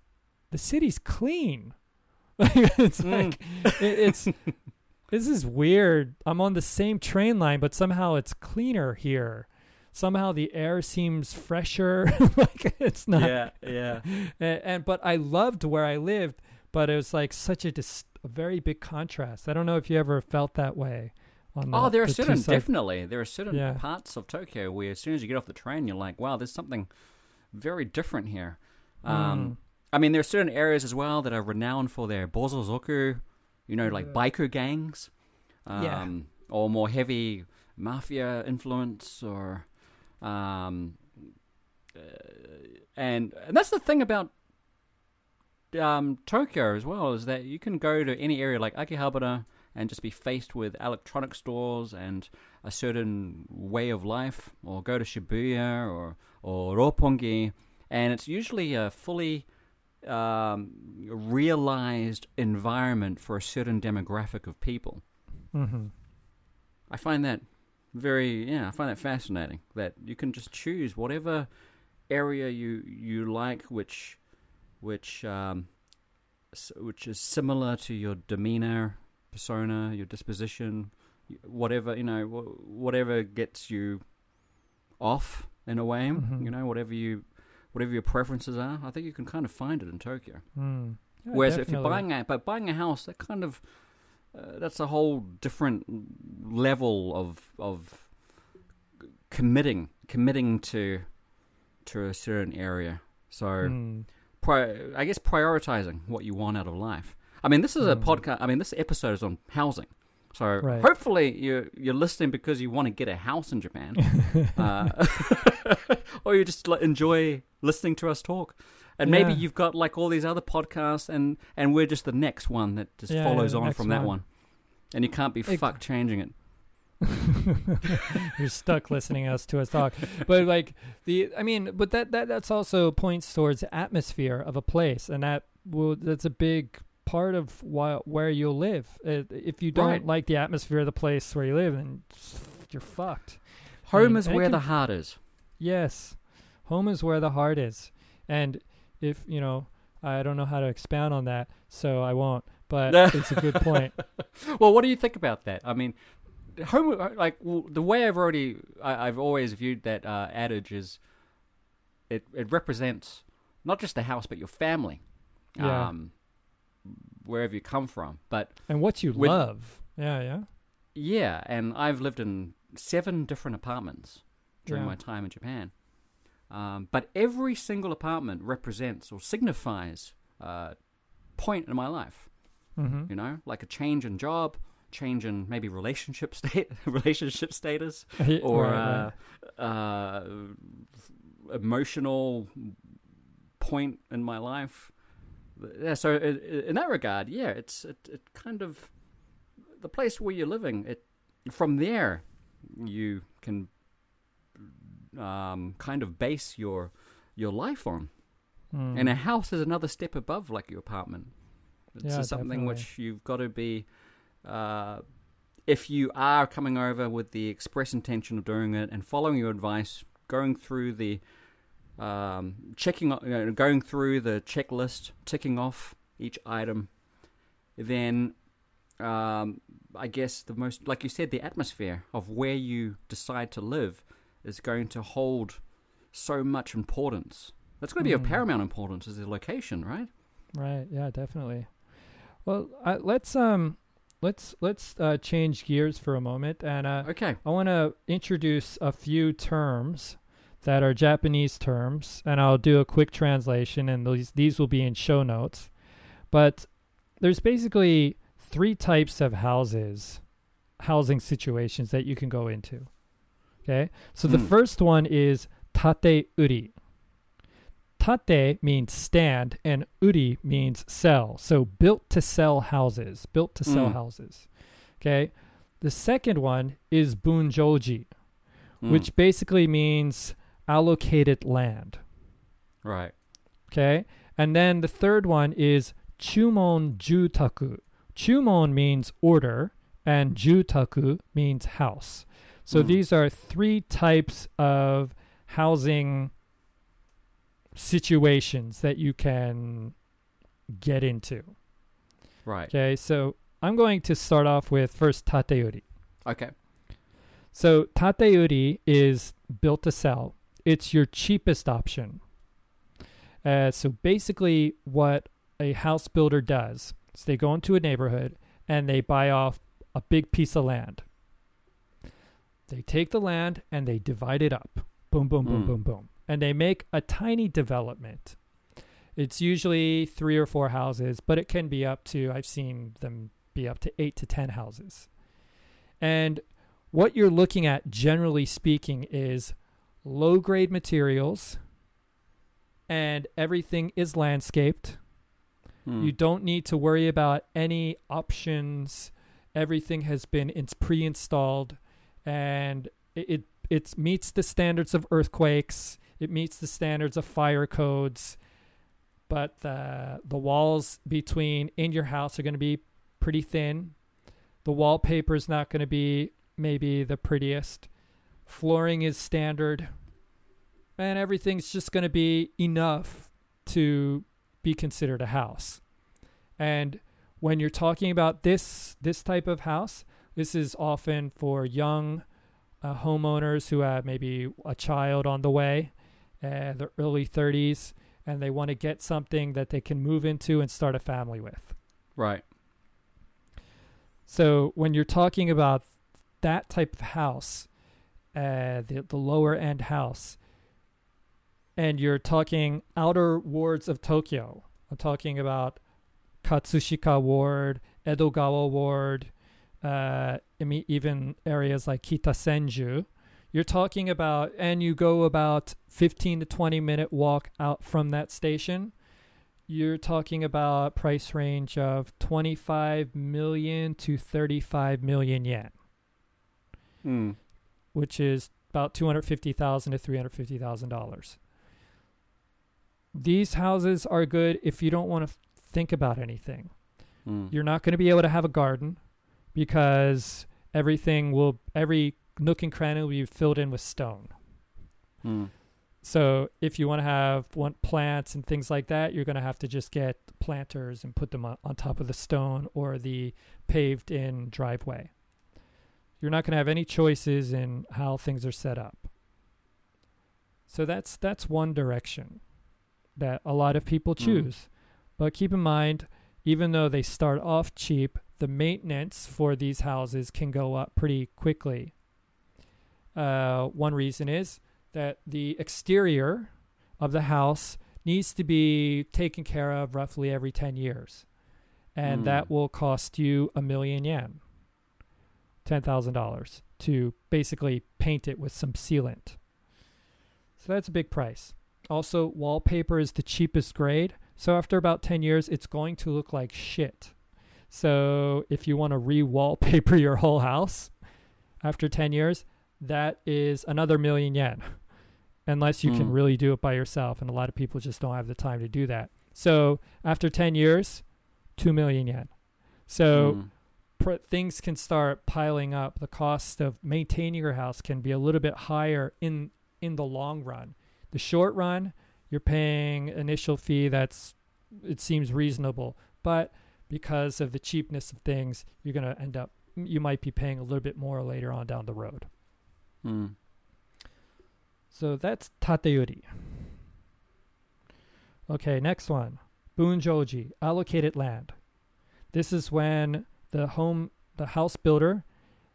the city's clean. it's Mm. like it, it's this is weird. I'm on the same train line, but somehow it's cleaner here. Somehow the air seems fresher. like it's not. yeah, yeah. And, and but I loved where I lived, but it was like such a, dis- a very big contrast. I don't know if you ever felt that way. On the, Oh, there are the certain definitely there are certain Yeah. parts of Tokyo where as soon as you get off the train, you're like, wow, there's something very different here. Mm. Um, I mean, there are certain areas as well that are renowned for their bosozoku, you know, like biker gangs, um, Yeah. or more heavy mafia influence, or um, uh, and and that's the thing about um, Tokyo as well is that you can go to any area like Akihabara and just be faced with electronic stores and a certain way of life, or go to Shibuya or or Roppongi, and it's usually a fully um, realized environment for a certain demographic of people. Mm-hmm. I find that very yeah, I find that fascinating that you can just choose whatever area you you like, which which um, which is similar to your demeanor, persona, your disposition, whatever you know, wh- whatever gets you off in a way, Mhm. you know, whatever you whatever your preferences are. I think you can kind of find it in Tokyo. Mm. Yeah, Whereas if you're buying a but buying a house, that kind of uh, that's a whole different level of of committing committing to to a certain area. So Mm. pri- I guess prioritizing what you want out of life. I mean, this is a Mm. podcast. I mean, this episode is on housing. So Right. hopefully you're you're listening because you want to get a house in Japan, uh, or you just like, enjoy listening to us talk. And maybe you've got like all these other podcasts, and and we're just the next one that just Yeah, follows yeah, on from that one. one. And you can't be Ex- fuck changing it. You're stuck listening us to us talk. But like the I mean, but that that that's also points towards the atmosphere of a place and that will that's a big part of why, where you'll live. Uh, If you don't Right. like the atmosphere of the place where you live, then you're fucked. Home mean, is where can- the heart is. Yes. Home is where the heart is. And if, you know, I don't know how to expound on that, so I won't. But it's a good point. Well, what do you think about that? I mean, home like w- the way I've already I, I've always viewed that uh, adage is it it represents not just the house but your family, Yeah. um, wherever you come from. But And what you With- love. Yeah, yeah. yeah, and I've lived in seven different apartments during Yeah. my time in Japan. Um, but every single apartment represents or signifies a point in my life. Mm-hmm. you know, like a change in job, change in maybe relationship state, relationship status, or uh, uh, emotional point in my life. Yeah, so i- i- in that regard, yeah, it's it, it kind of the place where you're living. It from there you can um, kind of base your your life on. Mm. And a house is another step above, like your apartment. It's Yeah, something definitely. which you've got to be. Uh, if you are coming over with the express intention of doing it and following your advice, going through the um, checking, you know, going through the checklist, ticking off each item, then um, I guess the most, like you said, the atmosphere of where you decide to live is going to hold so much importance. That's going to be Mm. of paramount importance is the location, right? Right. Yeah, definitely. Well, uh, let's um, let's let's uh, change gears for a moment, and uh, Okay. I want to introduce a few terms that are Japanese terms, and I'll do a quick translation, and these these will be in show notes. But there's basically three types of houses, housing situations that you can go into. Okay, so the Hmm. first one is tate uri. Tate means stand, and uri means sell. So built to sell houses, built to sell Mm. houses. Okay. The second one is bunjoji, Mm. which basically means allocated land. right. Okay. And then the third one is chumon jutaku. Chumon means order, and jutaku means house. So Mm. these are three types of housing situations that you can get into. Right. Okay. So I'm going to start off with first tateuri. Okay. So tateuri is built to sell. It's your cheapest option. Uh, so basically, what a house builder does is they go into a neighborhood and they buy off a big piece of land. They take the land and they divide it up. Boom, boom, boom, Mm. boom, boom. And they make a tiny development. It's usually three or four houses, but it can be up to, I've seen them be up to eight to 10 houses. And what you're looking at, generally speaking, is low grade materials and everything is landscaped. Mm. You don't need to worry about any options. Everything has been ins- pre-installed, and it, it it meets the standards of earthquakes. It meets the standards of fire codes. But the the walls between in your house are going to be pretty thin. The wallpaper is not going to be maybe the prettiest. Flooring is standard, and everything's just going to be enough to be considered a house. And when you're talking about this this type of house, this is often for young uh, homeowners who have maybe a child on the way, uh, their early 30s, and they want to get something that they can move into and start a family with. Right. So when you're talking about that type of house, uh, the the lower end house, and you're talking outer wards of Tokyo, I'm talking about Katsushika Ward, Edogawa Ward, uh, even areas like Kitasenju. You're talking about, and you go about 15 to 20 minute walk out from that station. You're talking about price range of 25 million to 35 million yen, Mm. Which is about 250,000 to 350,000 dollars. These houses are good if you don't want to think about anything. Mm. You're not going to be able to have a garden because everything will every nook and cranny will be filled in with stone. Mm. So if you want to have want plants and things like that, you're going to have to just get planters and put them on, on top of the stone or the paved in driveway. You're not going to have any choices in how things are set up. So that's that's one direction that a lot of people Mm. choose. But keep in mind, even though they start off cheap, the maintenance for these houses can go up pretty quickly. Uh, one reason is that the exterior of the house needs to be taken care of roughly every 10 years. And Mm. that will cost you a million yen, $10,000 to basically paint it with some sealant. So that's a big price. Also, wallpaper is the cheapest grade. So after about 10 years, it's going to look like shit. So if you want to re wallpaper your whole house after 10 years, that is another million yen. Unless you can Mm. really do it by yourself. And a lot of people just don't have the time to do that. So after 10 years, 2 million yen. So Mm. Pr- things can start piling up. The cost of maintaining your house can be a little bit higher in in the long run. The short run, you're paying initial fee that's it seems reasonable, but because of the cheapness of things, you're going to end up you might be paying a little bit more later on down the road. Mm. So that's tateuri. Okay, next one. Bunjoji, allocated land. This is when the home the house builder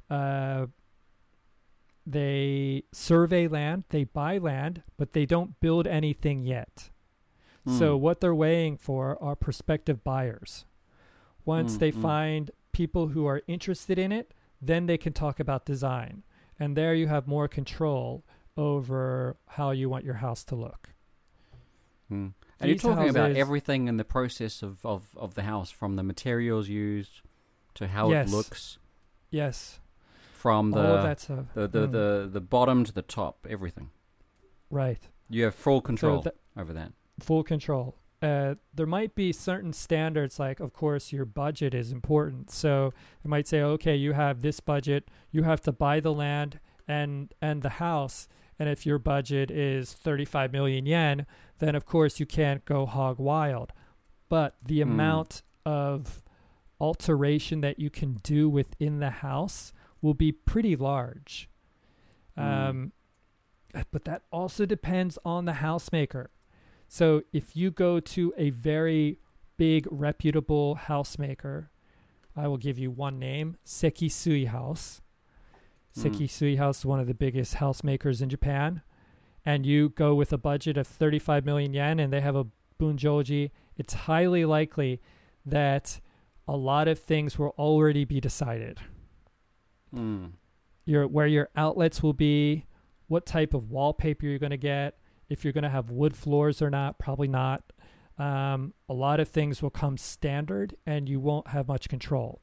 uh, they survey land, they buy land, but they don't build anything yet. So Mm. what they're weighing for are prospective buyers. Once Mm, they mm. find people who are interested in it, then they can talk about design. And there you have more control over how you want your house to look. Mm. And you're These talking about everything in the process of, of, of the house, from the materials used to how Yes. it looks, Yes. from the that stuff. the, the, Mm, the the bottom to the top, everything. right. You have full control So over that. full control. Uh, there might be certain standards, like, of course, your budget is important. So you might say, okay, you have this budget, you have to buy the land and and the house. And if your budget is 35 million yen, then of course you can't go hog wild. But the Hmm. amount of alteration that you can do within the house will be pretty large. Hmm. Um, but that also depends on the housemaker. So if you go to a very big, reputable housemaker, I will give you one name Sekisui House. Seki Mm. Sui House is one of the biggest housemakers in Japan. And you go with a budget of 35 million yen and they have a bunjoji, it's highly likely that a lot of things will already be decided Mm. your where your outlets will be, what type of wallpaper you're going to get, if you're going to have wood floors or not, probably not. Um, a lot of things will come standard, and you won't have much control.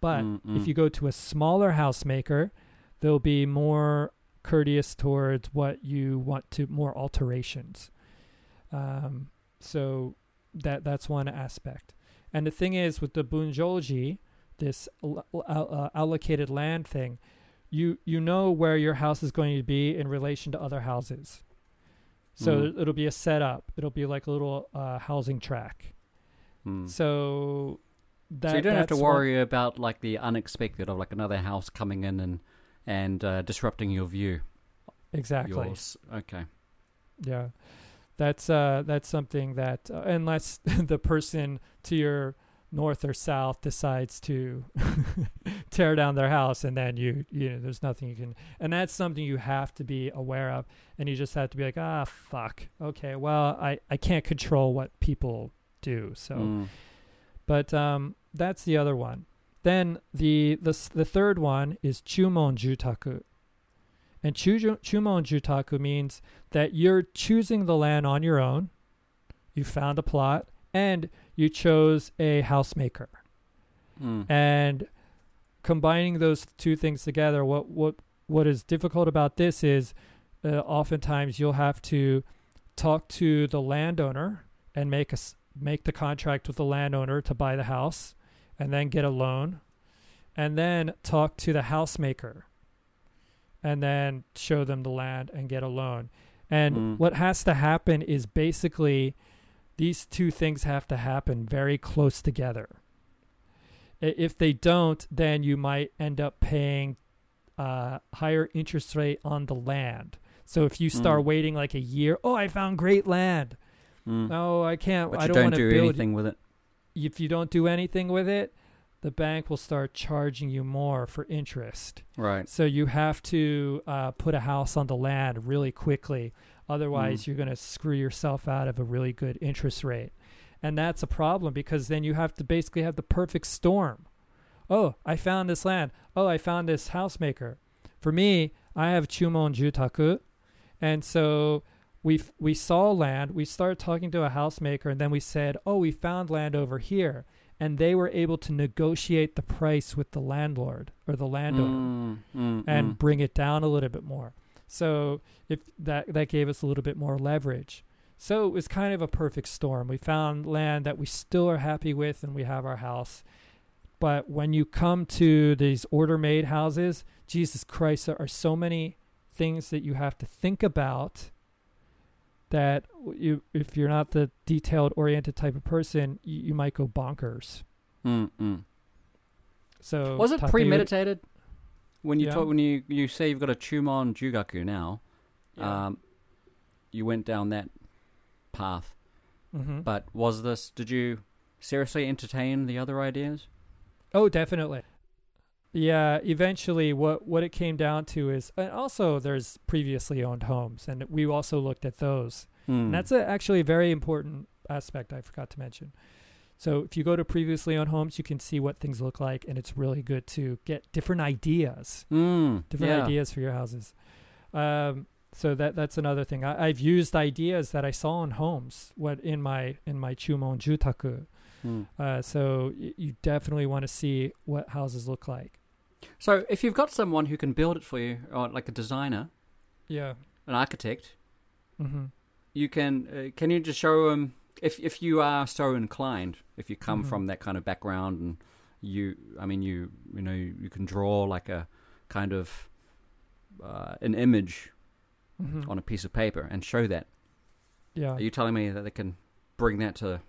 But Mm, if you go to a smaller house maker, they'll be more courteous towards what you want to more alterations. Um, so that that's one aspect. And the thing is with the bunjoji, this al- uh, allocated land thing, you you know where your house is going to be in relation to other houses. So Mhm. it'll be a setup. It'll be like a little uh, housing track. Mm. So that so you don't have to worry about like the unexpected of like another house coming in and and uh, disrupting your view. exactly. Yours. Okay. Yeah, that's uh that's something that uh, unless the person to your north or south decides to tear down their house and then you you know there's nothing you can and that's something you have to be aware of and you just have to be like ah fuck okay well I I can't control what people do so Mm. but um, that's the other one. Then the the the third one is chumon jutaku, and chumon jutaku means that you're choosing the land on your own. You found a plot and you chose a housemaker, Mm. and combining those two things together, what what what is difficult about this is, uh, oftentimes you'll have to talk to the landowner and make a make the contract with the landowner to buy the house, and then get a loan, and then talk to the housemaker, and then show them the land and get a loan. And Mm. what has to happen is basically these two things have to happen very close together. If they don't, then you might end up paying uh, higher interest rate on the land. So if you start Mm. waiting like a year, oh, I found great land. Mm. No, I can't. but I don't, don't want to do build. anything with it. If you don't do anything with it, the bank will start charging you more for interest. Right. So you have to uh, put a house on the land really quickly. Otherwise, Mm. you're going to screw yourself out of a really good interest rate. And that's a problem because then you have to basically have the perfect storm. Oh, I found this land. Oh, I found this housemaker. For me, I have Chumon Jutaku, And so we we saw land. We started talking to a housemaker, and then we said, "Oh, we found land over here." And they were able to negotiate the price with the landlord or the landowner Mm, mm, and mm. bring it down a little bit more. So if that that gave us a little bit more leverage. So it was kind of a perfect storm. We found land that we still are happy with and we have our house. But when you come to these order made houses, Jesus Christ, there are so many things that you have to think about that you if you're not the detailed oriented type of person, you, you might go bonkers. Mm, mm. So Was it Takayuri- premeditated? When you Yeah. talk, when you you say you've got a Chumon Jutaku now, Yeah. um, you went down that path. Mhm. But was this? Did you seriously entertain the other ideas? Oh, definitely. Yeah, eventually what what it came down to is and also there's previously owned homes and we also looked at those. Hmm. And that's a, actually a very important aspect I forgot to mention. So if you go to previously owned homes, you can see what things look like and it's really good to get different ideas, Mm, different yeah. ideas for your houses. Um so that that's another thing. I, I've used ideas that I saw in homes what in my in my Chumon Jutaku. Mm. Uh, so y- you definitely want to see what houses look like. So if you've got someone who can build it for you, or like a designer, Yeah. an architect, Mm-hmm. you can uh, can you just show them if if you are so inclined, if you come Mhm. from that kind of background and you, I mean you you know you can draw like a kind of uh, an image Mm-hmm. on a piece of paper and show that. yeah. Are you telling me that they can bring that to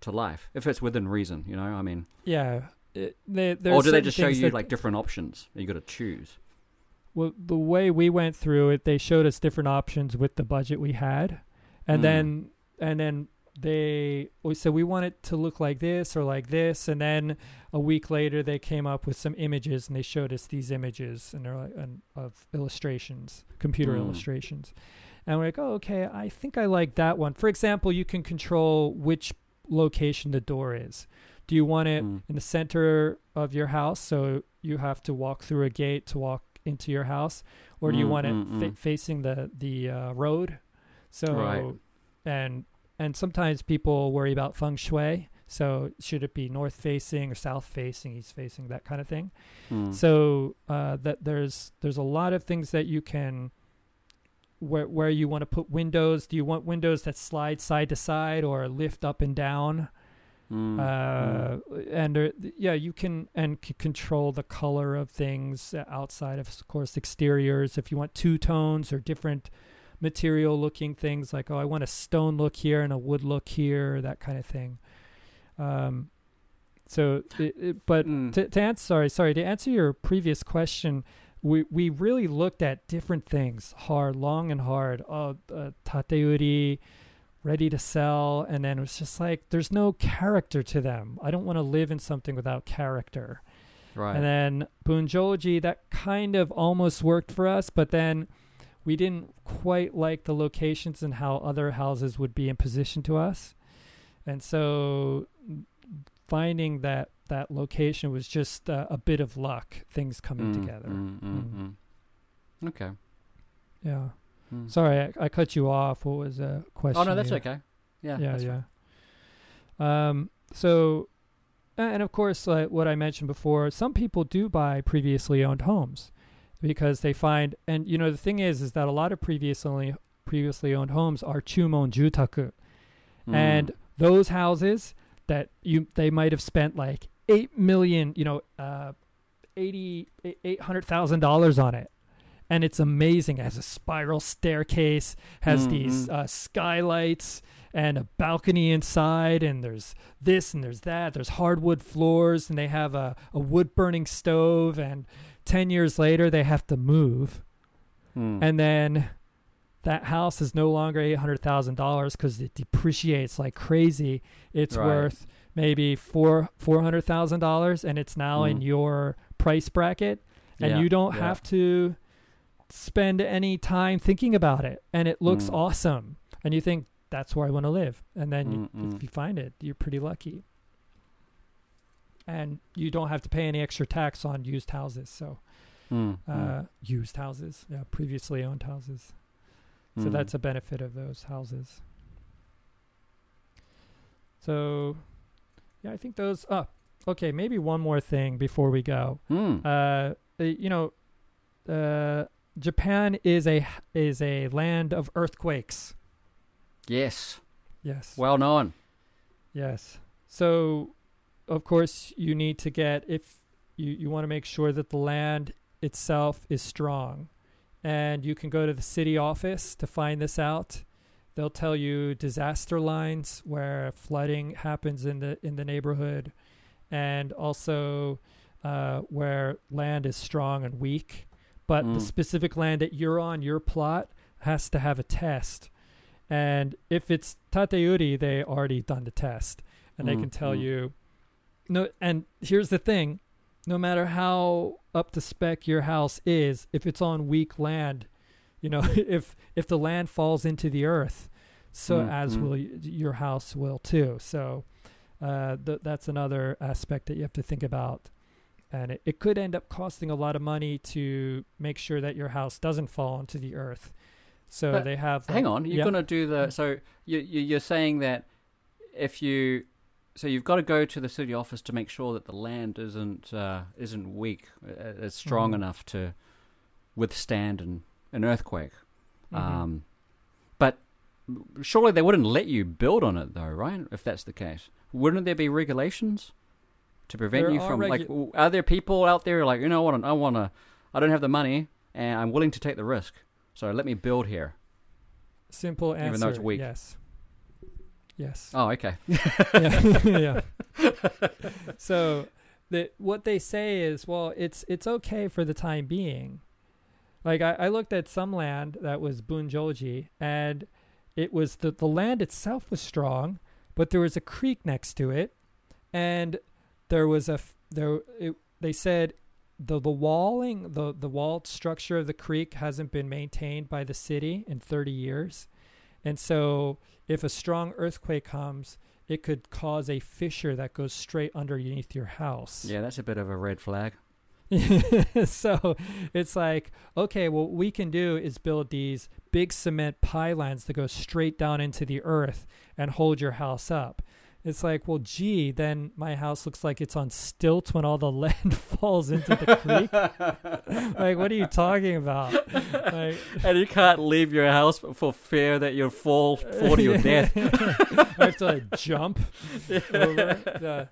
to life if it's within reason? You know, I mean, yeah. It, they, or there's do they just show you that- like different options? and You got to choose. well, the way we went through it, they showed us different options with the budget we had, and Mm. then and then they we said we want it to look like this or like this, and then a week later they came up with some images and they showed us these images and they're like and of illustrations, computer Mm. illustrations, and we're like, oh, okay, I think I like that one. For example, you can control which location the door is. Do you want it Mm. in the center of your house, so you have to walk through a gate to walk into your house, or do you Mm, want it mm, fa- mm. facing the the uh, road? So Right. and and sometimes people worry about feng shui. So should it be north facing or south facing, east facing, that kind of thing. Mm. So uh, that there's there's a lot of things that you can where where you want to put windows. Do you want windows that slide side to side or lift up and down? Mm, mm. uh, and there, yeah, you can and c- control the color of things uh, outside of, of course, exteriors. If you want two tones or different material looking things, like oh, I want a stone look here and a wood look here, that kind of thing. Um, so, it, it, but Mm. to, to answer, sorry, sorry, to answer your previous question, we we really looked at different things hard, long and hard. Uh, uh, tateuri, ready to sell, and then it was just like there's no character to them. I don't want to live in something without character. right. And then Bunjoji, that kind of almost worked for us, but then we didn't quite like the locations and how other houses would be in position to us. And so finding that that location was just uh, a bit of luck, things coming Mm, together. mm, mm, Mm. mm. Okay. Yeah. Mm. Sorry, I, I cut you off. What was a question? Oh no, that's here? okay. Yeah. yeah, yeah. fine. Um, so, and of course, like what I mentioned before, some people do buy previously owned homes because they find, and you know, the thing is, is that a lot of previously previously owned homes are chumon jutaku, Mm. and those houses that you they might have spent like eight million, you know, uh, eighty eight hundred thousand dollars on it. And it's amazing. It has a spiral staircase, has these Mhm. uh, skylights, and a balcony inside and there's this and there's that there's hardwood floors and they have a, a wood burning stove and 10 years later they have to move Mm. and then that house is no longer $800000 because it depreciates like crazy it's Right. worth maybe four $400000 and it's now in Mm. your price bracket and Yeah, you don't yeah. have to spend any time thinking about it and it looks Mm. awesome and you think that's where I want to live and then you, if you find it you're pretty lucky and you don't have to pay any extra tax on used houses so Mm, uh, mm. used houses yeah previously owned houses So Mm. that's a benefit of those houses. So, yeah, I think those. Oh, okay. Maybe one more thing before we go. Hmm. Uh, uh, you know, uh, Japan is a is a land of earthquakes. yes. Yes. Well known. Yes. So, of course, you need to get if you you want to make sure that the land itself is strong, and you can go to the city office to find this out. They'll tell you disaster lines where flooding happens in the in the neighborhood, and also uh, where land is strong and weak. But the Mm. specific land that you're on, your plot, has to have a test. And if it's Tateuri, they already done the test, and they Mm, can tell mm. you. No, and here's the thing: no matter how up to spec your house is, if it's on weak land, you know, if if the land falls into the earth, so Mm, as mm. will y- your house will too. So uh, th- that's another aspect that you have to think about. And it, it could end up costing a lot of money to make sure that your house doesn't fall into the earth. So But they have. Hang on, you're yeah. gonna do the so you, you you're saying that if you so you've got to go to the city office to make sure that the land isn't uh, isn't weak, uh, is strong Mhm. enough to withstand an an earthquake. Mhm. Um, but surely they wouldn't let you build on it, though, right? If that's the case, wouldn't there be regulations to prevent There you from like? regu- w- Are there people out there like you know what? I want to. I don't have the money, and I'm willing to take the risk. So let me build here. Simple answer. Even though it's weak. Yes. Yes. Oh, okay. yeah. yeah. So the what they say is, well, it's it's okay for the time being. Like I, I looked at some land that was Bunjoji and it was the the land itself was strong, but there was a creek next to it, and there was a there it, they said the the walling the the walled structure of the creek hasn't been maintained by the city in 30 years. And so if a strong earthquake comes, it could cause a fissure that goes straight underneath your house. Yeah, that's a bit of a red flag. so it's like, okay, what we can do is build these big cement pylons that go straight down into the earth and hold your house up. It's like, well, gee, then my house looks like it's on stilts when all the land falls into the creek. like, what are you talking about? Like, and you can't leave your house for fear that you'll fall fall to your death. I have to like jump over.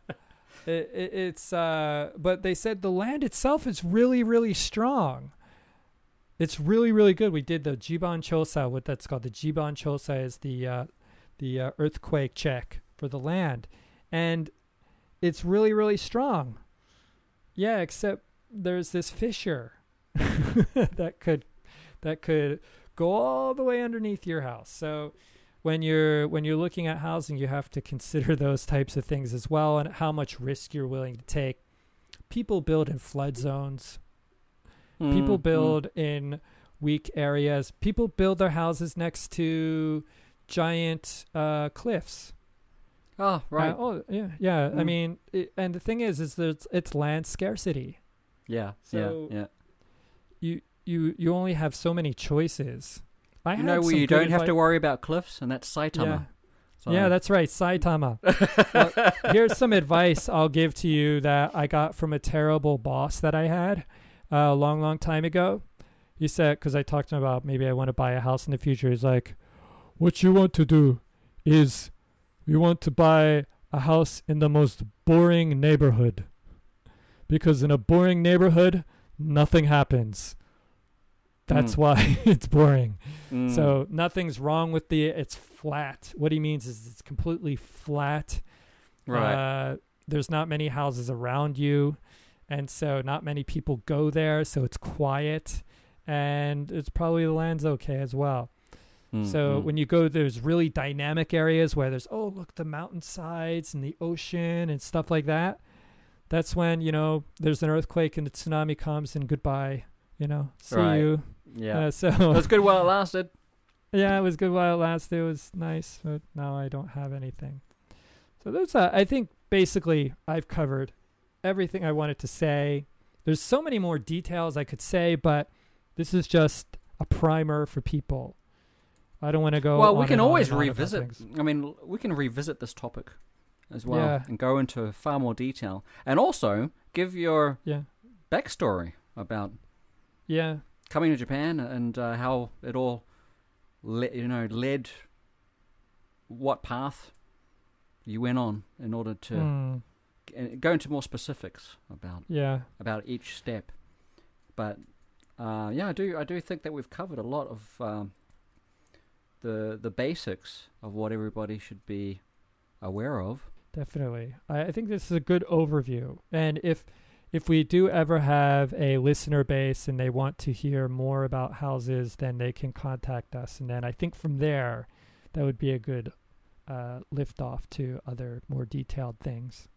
It, it, it's uh, but they said the land itself is really, really strong. It's really, really good. We did the Jiban Chosa, what that's called. The Jiban Chosa is the uh, the uh, earthquake check for the land, and it's really, really strong. Yeah, except there's this fissure that could that could go all the way underneath your house. So when you're when you're looking at housing, you have to consider those types of things as well and how much risk you're willing to take. People build in flood zones. People Mm, mm. build in weak areas. People build their houses next to giant uh, cliffs. Oh, right. Uh, oh, yeah, yeah. I Mm. mean, it, and the thing is, is that it's, it's land scarcity. yeah, so- yeah, yeah. You you you only have so many choices. I You know where you don't have to worry about cliffs, and that's Saitama. Yeah. So- Yeah, that's right, Saitama. Well, here's some advice I'll give to you that I got from a terrible boss that I had uh, a long, long time ago. He said, because I talked to him about maybe I want to buy a house in the future. He's like, "What you want to do is, you want to buy a house in the most boring neighborhood, because in a boring neighborhood, nothing happens. That's Mm. why it's boring." Mm. So nothing's wrong with the. It's flat. What he means is it's completely flat. right. Uh, there's not many houses around you, and so not many people go there. So it's quiet, and it's probably the land's okay as well. Mm, So when you go, there's really dynamic areas where there's oh look the mountainsides and the ocean and stuff like that. That's when you know there's an earthquake and the tsunami comes and goodbye. You know, see Right. you. yeah, Uh, so that's good while it lasted. yeah, it was good while it lasted. It was nice, but now I don't have anything. So those, uh, I think, basically I've covered everything I wanted to say. There's so many more details I could say, but this is just a primer for people. I don't want to go. well, we can always and on about revisit. I mean, we can revisit this topic as well Yeah. and go into far more detail, and also give your Yeah, backstory about yeah, coming to Japan and uh, how it all, le- you know, led what path you went on in order to Mm, g- go into more specifics about yeah. about each step. But uh, yeah, I do I do think that we've covered a lot of um, the the basics of what everybody should be aware of. Definitely. I, I think this is a good overview. And if if we do ever have a listener base and they want to hear more about houses, then they can contact us. And then I think from there, that would be a good uh, lift off to other more detailed things.